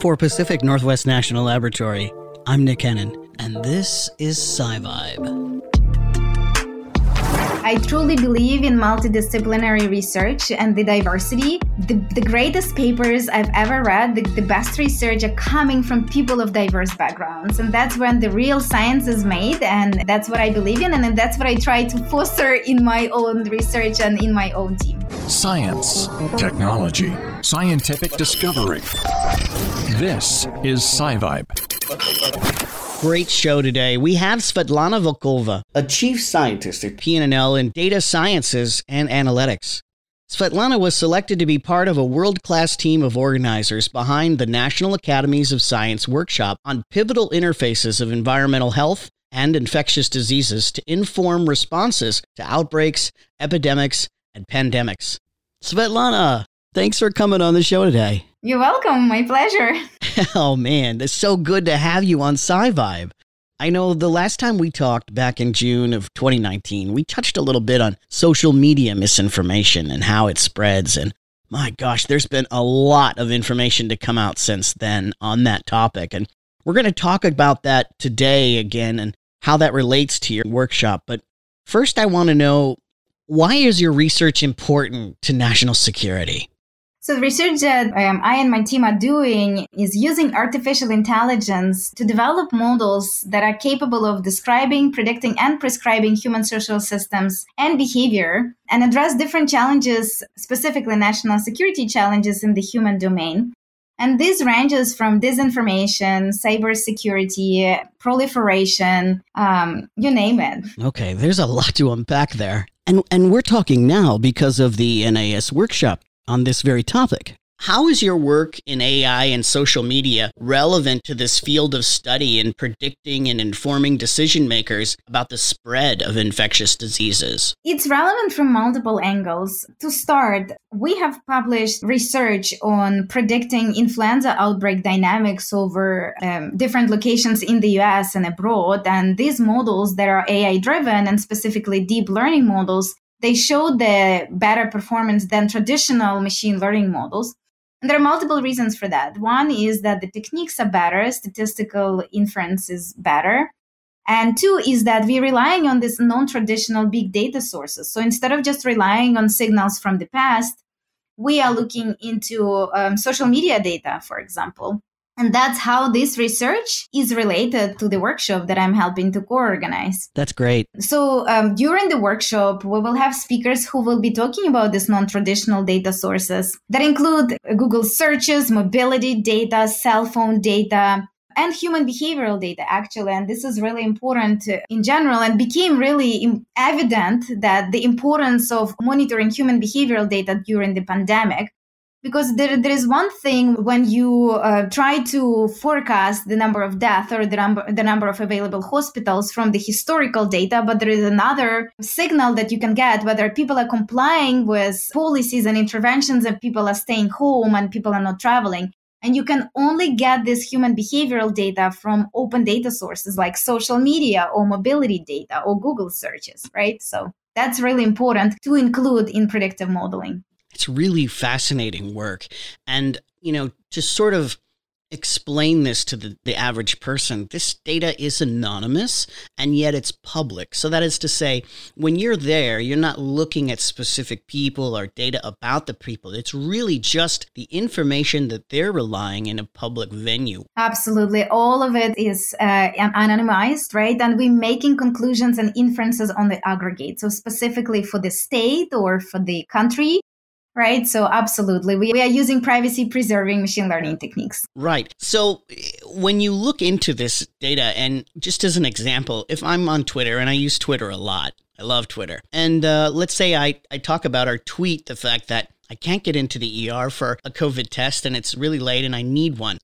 For Pacific Northwest National Laboratory, I'm Nick Hennon, and this is SciVibe. I truly believe in multidisciplinary research and the diversity. The, the greatest papers I've ever read, the, the best research are coming from people of diverse backgrounds. And that's when the real science is made. And that's what I believe in. And that's what I try to foster in my own research and in my own team. Science, technology, scientific discovery. This is SciVibe. Great show today. We have Svetlana Volkova, a chief scientist at PNNL in data sciences and analytics. Svetlana was selected to be part of a world class team of organizers behind the National Academies of Science workshop on pivotal interfaces of environmental health and infectious diseases to inform responses to outbreaks, epidemics, and pandemics. Svetlana, thanks for coming on the show today. You're welcome. My pleasure. Oh man, it's so good to have you on SciVibe. I know the last time we talked back in June of 2019, we touched a little bit on social media misinformation and how it spreads. And my gosh, there's been a lot of information to come out since then on that topic. And we're going to talk about that today again and how that relates to your workshop. But first, I want to know why is your research important to national security? So the research that um, I and my team are doing is using artificial intelligence to develop models that are capable of describing, predicting, and prescribing human social systems and behavior and address different challenges, specifically national security challenges in the human domain. And this ranges from disinformation, cybersecurity, proliferation, um, you name it. Okay, there's a lot to unpack there. And, and we're talking now because of the NAS workshop on this very topic. How is your work in AI and social media relevant to this field of study in predicting and informing decision makers about the spread of infectious diseases? It's relevant from multiple angles. To start, we have published research on predicting influenza outbreak dynamics over um, different locations in the US and abroad. And these models that are AI driven and specifically deep learning models they showed the better performance than traditional machine learning models. And there are multiple reasons for that. One is that the techniques are better, statistical inference is better. And two is that we're relying on these non traditional big data sources. So instead of just relying on signals from the past, we are looking into um, social media data, for example. And that's how this research is related to the workshop that I'm helping to co organize. That's great. So, um, during the workshop, we will have speakers who will be talking about these non traditional data sources that include Google searches, mobility data, cell phone data, and human behavioral data actually and this is really important in general and became really evident that the importance of monitoring human behavioral data during the pandemic because there, there is one thing when you uh, try to forecast the number of deaths or the number the number of available hospitals from the historical data but there is another signal that you can get whether people are complying with policies and interventions and people are staying home and people are not traveling. And you can only get this human behavioral data from open data sources like social media or mobility data or google searches right? So that's really important to include in predictive modeling it's really fascinating work. And, you know, to sort of explain this to the, the average person, this data is anonymous and yet it's public. So that is to say, when you're there, you're not looking at specific people or data about the people. It's really just the information that they're relying in a public venue. Absolutely. All of it is uh, anonymized, right? And we're making conclusions and inferences on the aggregate. So specifically for the state or for the country, right? So, absolutely, we, we are using privacy preserving machine learning techniques. Right. So, when you look into this data, and just as an example, if I'm on Twitter and I use Twitter a lot, I love Twitter, and uh, let's say I, I talk about our tweet the fact that I can't get into the ER for a COVID test and it's really late and I need one.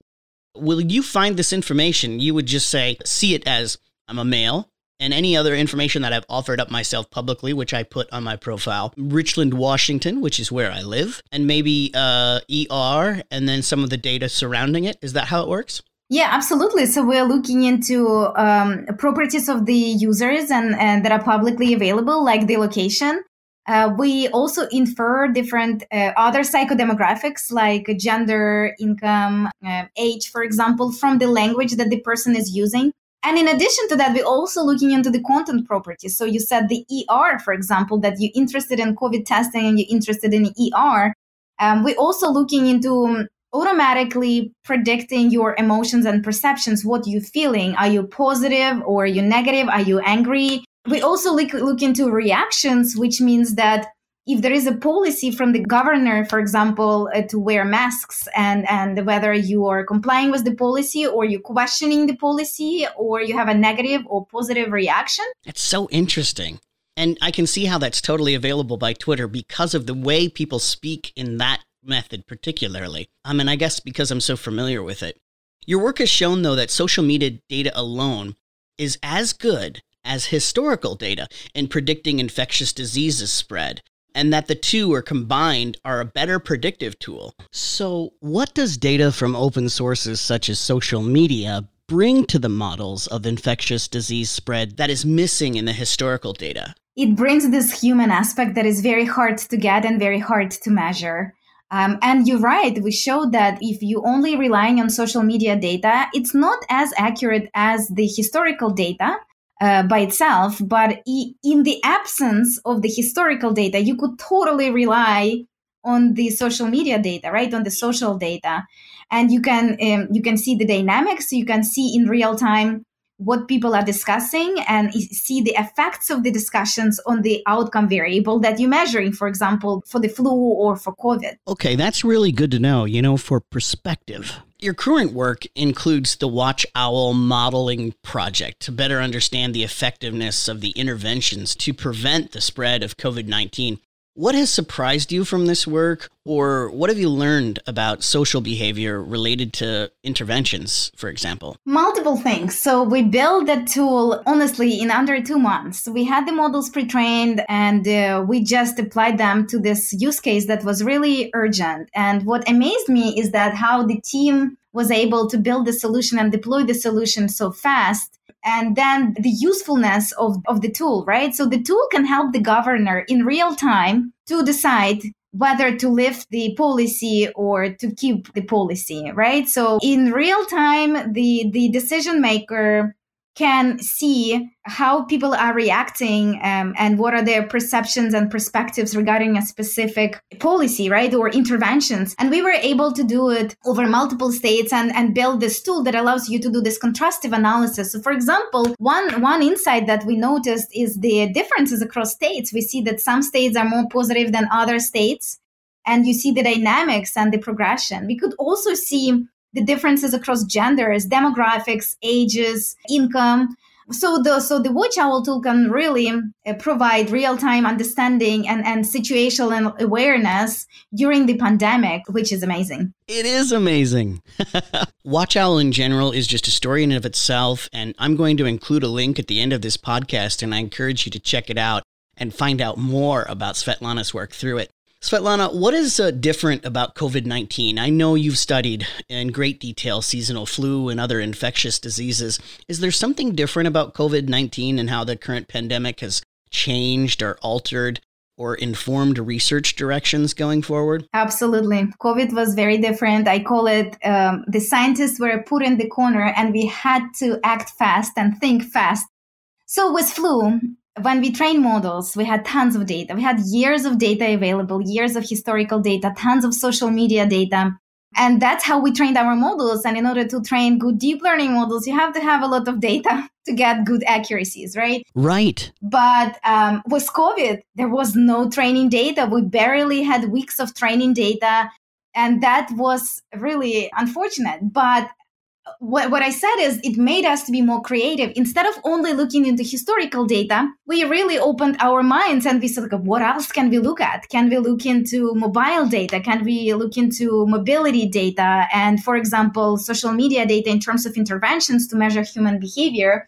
Will you find this information? You would just say, see it as I'm a male, and any other information that I've offered up myself publicly, which I put on my profile. Richland, Washington, which is where I live, and maybe uh, ER, and then some of the data surrounding it. Is that how it works? Yeah, absolutely. So we're looking into um, properties of the users and, and that are publicly available, like the location. Uh, we also infer different uh, other psychodemographics like gender, income, uh, age, for example, from the language that the person is using. And in addition to that, we're also looking into the content properties. So you said the ER, for example, that you're interested in COVID testing and you're interested in ER. Um, we're also looking into um, automatically predicting your emotions and perceptions, what you're feeling. Are you positive or are you negative? Are you angry? We also look, look into reactions, which means that if there is a policy from the governor, for example, uh, to wear masks and, and whether you are complying with the policy or you're questioning the policy or you have a negative or positive reaction. It's so interesting. And I can see how that's totally available by Twitter because of the way people speak in that method, particularly. I mean, I guess because I'm so familiar with it. Your work has shown, though, that social media data alone is as good as historical data in predicting infectious diseases spread, and that the two are combined are a better predictive tool. So, what does data from open sources such as social media bring to the models of infectious disease spread that is missing in the historical data? It brings this human aspect that is very hard to get and very hard to measure. Um, and you're right, we showed that if you only relying on social media data, it's not as accurate as the historical data uh, by itself. But in the absence of the historical data, you could totally rely on the social media data, right? On the social data, and you can um, you can see the dynamics. You can see in real time what people are discussing and see the effects of the discussions on the outcome variable that you're measuring, for example, for the flu or for COVID. Okay, that's really good to know, you know, for perspective. Your current work includes the Watch Owl Modeling Project to better understand the effectiveness of the interventions to prevent the spread of COVID 19. What has surprised you from this work, or what have you learned about social behavior related to interventions, for example? Multiple things. So, we built that tool honestly in under two months. We had the models pre trained and uh, we just applied them to this use case that was really urgent. And what amazed me is that how the team was able to build the solution and deploy the solution so fast and then the usefulness of, of the tool, right? So the tool can help the governor in real time to decide whether to lift the policy or to keep the policy, right? So in real time, the, the decision maker can see how people are reacting um, and what are their perceptions and perspectives regarding a specific policy, right, or interventions. And we were able to do it over multiple states and, and build this tool that allows you to do this contrastive analysis. So, for example, one, one insight that we noticed is the differences across states. We see that some states are more positive than other states. And you see the dynamics and the progression. We could also see the differences across genders, demographics, ages, income. So the so the Watch Owl tool can really uh, provide real time understanding and and situational awareness during the pandemic, which is amazing. It is amazing. Watch Owl in general is just a story in and of itself, and I'm going to include a link at the end of this podcast, and I encourage you to check it out and find out more about Svetlana's work through it. Svetlana, what is uh, different about COVID 19? I know you've studied in great detail seasonal flu and other infectious diseases. Is there something different about COVID 19 and how the current pandemic has changed or altered or informed research directions going forward? Absolutely. COVID was very different. I call it um, the scientists were put in the corner and we had to act fast and think fast. So with flu, when we train models, we had tons of data. We had years of data available, years of historical data, tons of social media data. And that's how we trained our models. And in order to train good deep learning models, you have to have a lot of data to get good accuracies, right? Right. But um, with COVID, there was no training data. We barely had weeks of training data. And that was really unfortunate. But what, what I said is it made us to be more creative. Instead of only looking into historical data, we really opened our minds and we said, like, what else can we look at? Can we look into mobile data? Can we look into mobility data? And for example, social media data in terms of interventions to measure human behavior.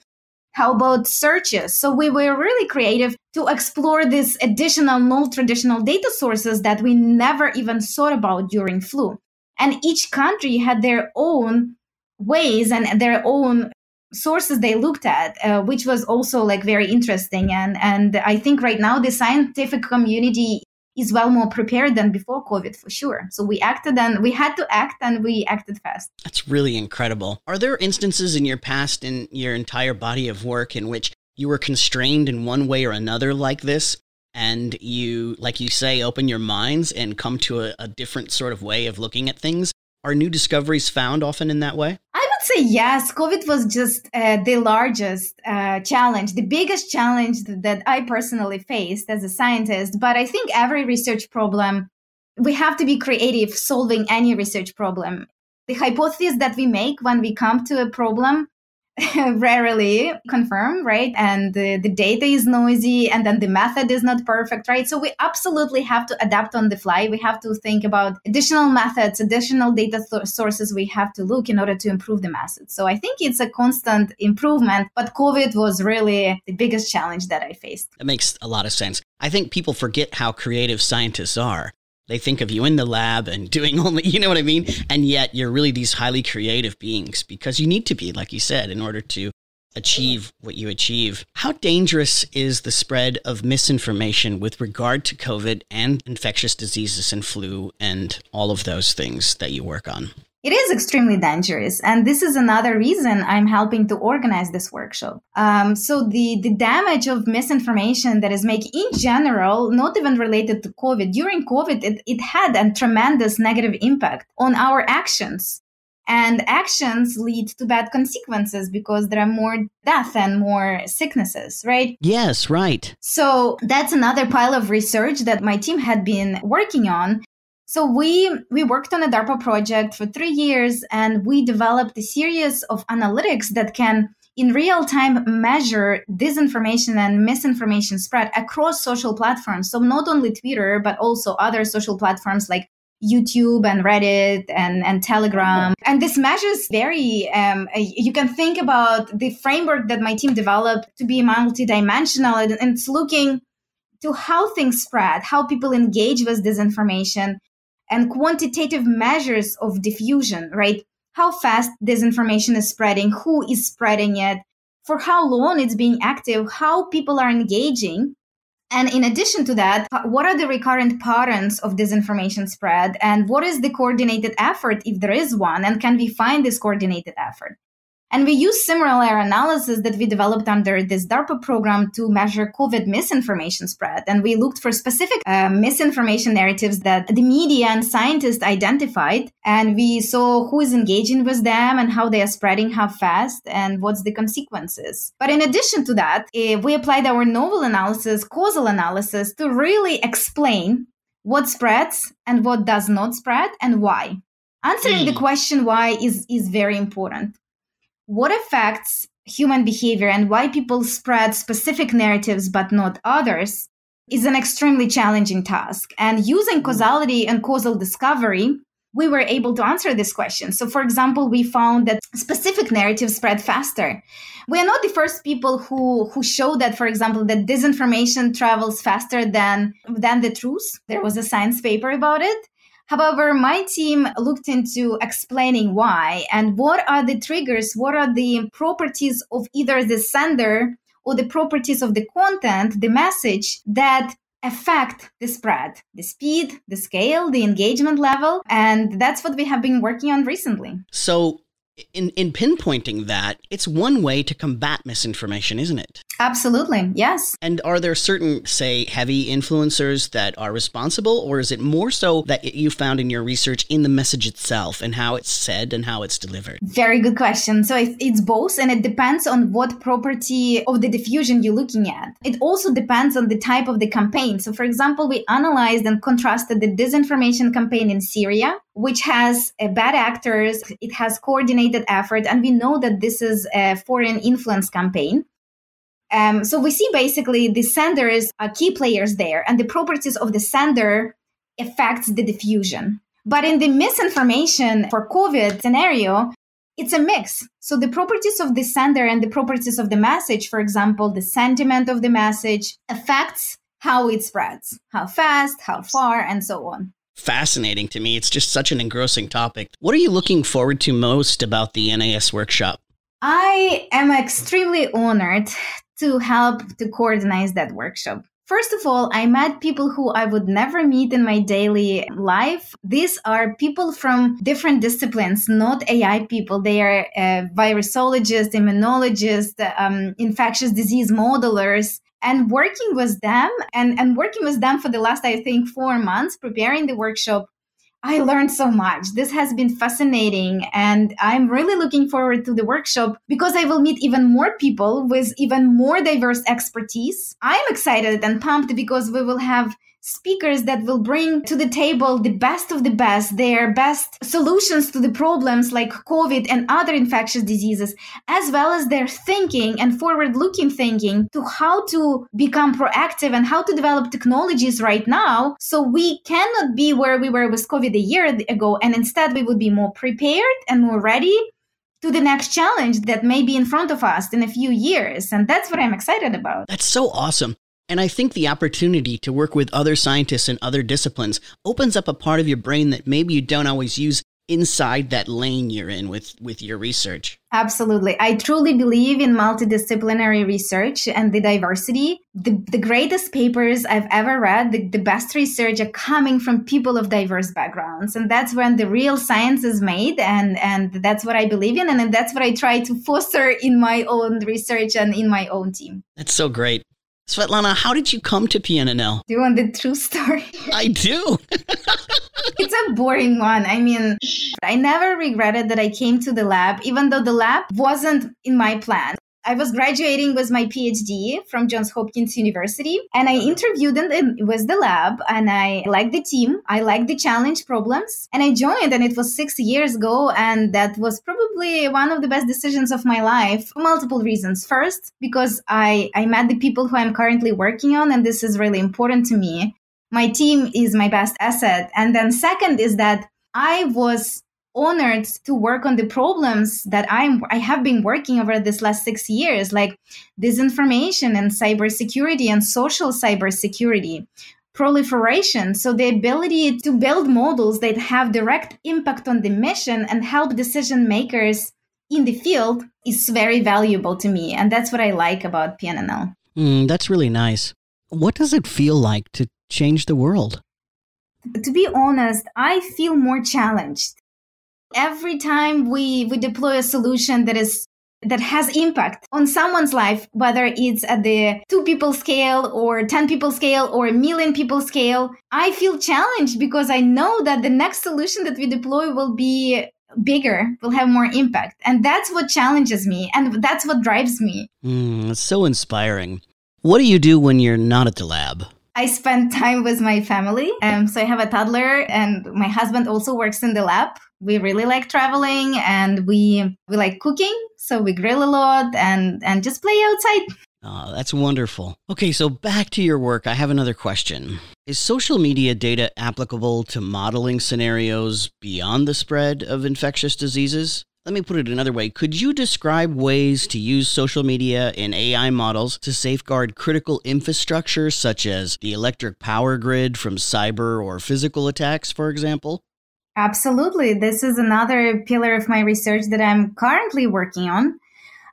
How about searches? So we were really creative to explore these additional non-traditional data sources that we never even thought about during flu. And each country had their own ways and their own sources they looked at, uh, which was also like very interesting. And and I think right now the scientific community is well more prepared than before COVID for sure. So we acted and we had to act and we acted fast. That's really incredible. Are there instances in your past, in your entire body of work, in which you were constrained in one way or another like this? And you, like you say, open your minds and come to a, a different sort of way of looking at things? Are new discoveries found often in that way? Would say yes. COVID was just uh, the largest uh, challenge, the biggest challenge that I personally faced as a scientist. But I think every research problem, we have to be creative solving any research problem. The hypothesis that we make when we come to a problem rarely confirm, right? And the, the data is noisy and then the method is not perfect, right? So we absolutely have to adapt on the fly. We have to think about additional methods, additional data th- sources we have to look in order to improve the method. So I think it's a constant improvement, but COVID was really the biggest challenge that I faced. That makes a lot of sense. I think people forget how creative scientists are. They think of you in the lab and doing only, you know what I mean? And yet you're really these highly creative beings because you need to be, like you said, in order to achieve what you achieve. How dangerous is the spread of misinformation with regard to COVID and infectious diseases and flu and all of those things that you work on? It is extremely dangerous. And this is another reason I'm helping to organize this workshop. Um, so the, the damage of misinformation that is made in general, not even related to COVID, during COVID, it, it had a tremendous negative impact on our actions. And actions lead to bad consequences because there are more death and more sicknesses, right? Yes, right. So that's another pile of research that my team had been working on so we we worked on a DARPA project for three years, and we developed a series of analytics that can, in real time, measure disinformation and misinformation spread across social platforms. So not only Twitter, but also other social platforms like YouTube and Reddit and, and Telegram. And this measures very, um, you can think about the framework that my team developed to be multidimensional and it's looking to how things spread, how people engage with disinformation, and quantitative measures of diffusion, right? How fast disinformation is spreading, who is spreading it, for how long it's being active, how people are engaging. And in addition to that, what are the recurrent patterns of disinformation spread and what is the coordinated effort if there is one? And can we find this coordinated effort? And we use similar analysis that we developed under this DARPA program to measure COVID misinformation spread. And we looked for specific uh, misinformation narratives that the media and scientists identified. And we saw who is engaging with them and how they are spreading, how fast, and what's the consequences. But in addition to that, uh, we applied our novel analysis, causal analysis, to really explain what spreads and what does not spread and why. Answering mm. the hmm. question why is, is very important what affects human behavior and why people spread specific narratives but not others is an extremely challenging task. And using mm. causality and causal discovery, we were able to answer this question. So, for example, we found that specific narratives spread faster. We are not the first people who, who show that, for example, that disinformation travels faster than, than the truth. There was a science paper about it. However, my team looked into explaining why and what are the triggers, what are the properties of either the sender or the properties of the content, the message that affect the spread, the speed, the scale, the engagement level. And that's what we have been working on recently. So, in, in pinpointing that, it's one way to combat misinformation, isn't it? Absolutely, yes. And are there certain, say, heavy influencers that are responsible, or is it more so that you found in your research in the message itself and how it's said and how it's delivered? Very good question. So it's both, and it depends on what property of the diffusion you're looking at. It also depends on the type of the campaign. So, for example, we analyzed and contrasted the disinformation campaign in Syria, which has uh, bad actors, it has coordinated effort, and we know that this is a foreign influence campaign. Um, so we see basically the senders are key players there, and the properties of the sender affects the diffusion. But in the misinformation for COVID scenario, it's a mix. So the properties of the sender and the properties of the message, for example, the sentiment of the message affects how it spreads, how fast, how far, and so on. Fascinating to me. It's just such an engrossing topic. What are you looking forward to most about the NAS workshop? I am extremely honored to help to coordinate that workshop. First of all, I met people who I would never meet in my daily life. These are people from different disciplines, not AI people. They are uh, virusologists, immunologists, um, infectious disease modelers. And working with them and, and working with them for the last, I think, four months, preparing the workshop, I learned so much. This has been fascinating. And I'm really looking forward to the workshop because I will meet even more people with even more diverse expertise. I'm excited and pumped because we will have speakers that will bring to the table the best of the best, their best solutions to the problems like COVID and other infectious diseases, as well as their thinking and forward looking thinking to how to become proactive and how to develop technologies right now. So we cannot be where we were with COVID a year ago. And instead, we would be more prepared and more ready to the next challenge that may be in front of us in a few years. And that's what I'm excited about. That's so awesome. And I think the opportunity to work with other scientists in other disciplines opens up a part of your brain that maybe you don't always use inside that lane you're in with with your research. Absolutely. I truly believe in multidisciplinary research and the diversity. The, the greatest papers I've ever read, the, the best research are coming from people of diverse backgrounds. And that's when the real science is made. And, and that's what I believe in. And that's what I try to foster in my own research and in my own team. That's so great. Svetlana, how did you come to PNNL? Do you want the true story? I do. it's a boring one. I mean, I never regretted that I came to the lab, even though the lab wasn't in my plan. I was graduating with my PhD from Johns Hopkins University, and I interviewed in with the lab, and I liked the team. I liked the challenge problems, and I joined. And it was six years ago, and that was probably one of the best decisions of my life for multiple reasons. First, because I I met the people who I'm currently working on, and this is really important to me. My team is my best asset, and then second is that I was honored to work on the problems that I'm I have been working over this last six years, like disinformation and cybersecurity and social cybersecurity, proliferation. So the ability to build models that have direct impact on the mission and help decision makers in the field is very valuable to me. And that's what I like about PNNL. Mm, that's really nice. What does it feel like to change the world? To be honest, I feel more challenged every time we we deploy a solution that is that has impact on someone's life whether it's at the two people scale or 10 people scale or a million people scale i feel challenged because i know that the next solution that we deploy will be bigger will have more impact. And that's what challenges me and that's what drives me. Mm, it's so inspiring. What do you do when you're not at the lab? I spend time with my family. Um, so I have a toddler, and my husband also works in the lab we really like traveling and we we like cooking so we grill a lot and and just play outside oh that's wonderful okay so back to your work i have another question is social media data applicable to modeling scenarios beyond the spread of infectious diseases let me put it another way. Could you describe ways to use social media in AI models to safeguard critical infrastructure, such as the electric power grid from cyber or physical attacks, for example? Absolutely. This is another pillar of my research that I'm currently working on.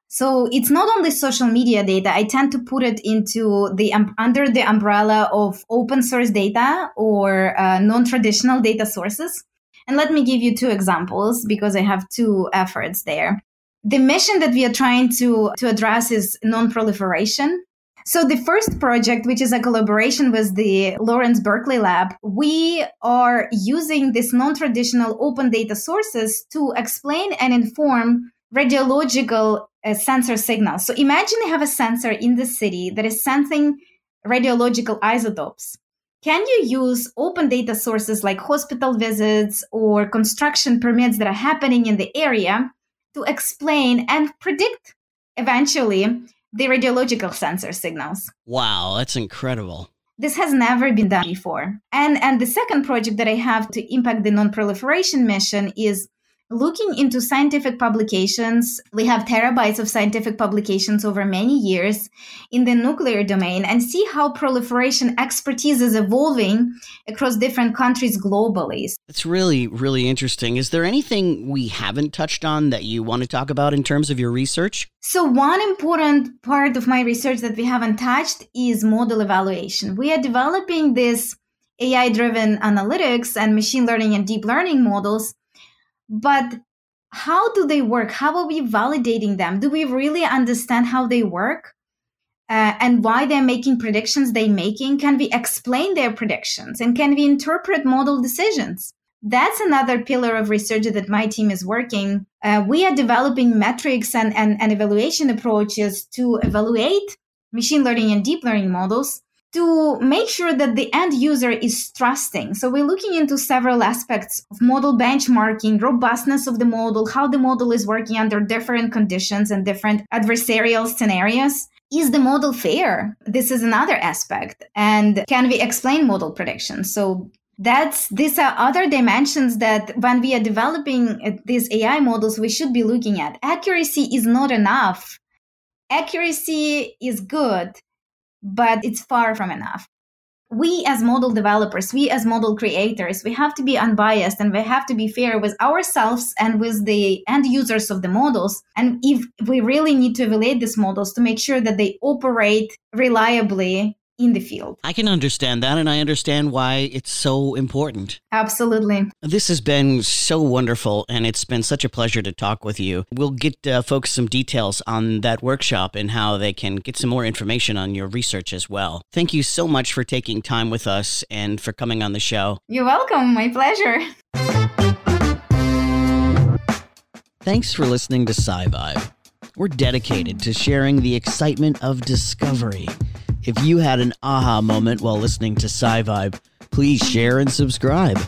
So it's not only social media data. I tend to put it into the um, under the umbrella of open source data or uh, non-traditional data sources. And let me give you two examples because I have two efforts there. The mission that we are trying to to address is non-proliferation. So the first project, which is a collaboration with the Lawrence Berkeley Lab, we are using these non-traditional open data sources to explain and inform radiological uh, sensor signals. So imagine you have a sensor in the city that is sensing radiological isotopes. Can you use open data sources like hospital visits or construction permits that are happening in the area to explain and predict eventually the radiological sensor signals. Wow, that's incredible. This has never been done before. And and the second project that I have to impact the non-proliferation mission is looking into scientific publications. We have terabytes of scientific publications over many years in the nuclear domain and see how proliferation expertise is evolving across different countries globally. It's really, really interesting. Is there anything we haven't touched on that you want to talk about in terms of your research? So, one important part of my research that we haven't touched is model evaluation. We are developing this AI driven analytics and machine learning and deep learning models but how do they work? How are we validating them? Do we really understand how they work? Uh, and why they're making predictions they're making? Can we explain their predictions? And can we interpret model decisions? That's another pillar of research that my team is working. Uh, we are developing metrics and, and, and evaluation approaches to evaluate machine learning and deep learning models to make sure that the end user is trusting. So we're looking into several aspects of model benchmarking, robustness of the model, how the model is working under different conditions and different adversarial scenarios. Is the model fair? This is another aspect. And can we explain model predictions? So that's these are other dimensions that when we are developing these AI models, we should be looking at. Accuracy is not enough. Accuracy is good but it's far from enough. We, as model developers, we, as model creators, we have to be unbiased and we have to be fair with ourselves and with the end users of the models. And if we really need to evaluate these models to make sure that they operate reliably in the field. I can understand that, and I understand why it's so important. Absolutely. This has been so wonderful, and it's been such a pleasure to talk with you. We'll get uh, folks some details on that workshop and how they can get some more information on your research as well. Thank you so much for taking time with us and for coming on the show. You're welcome. My pleasure. Thanks for listening to SciVibe. We're dedicated to sharing the excitement of discovery if you had an aha moment while listening to SciVibe, please share and subscribe.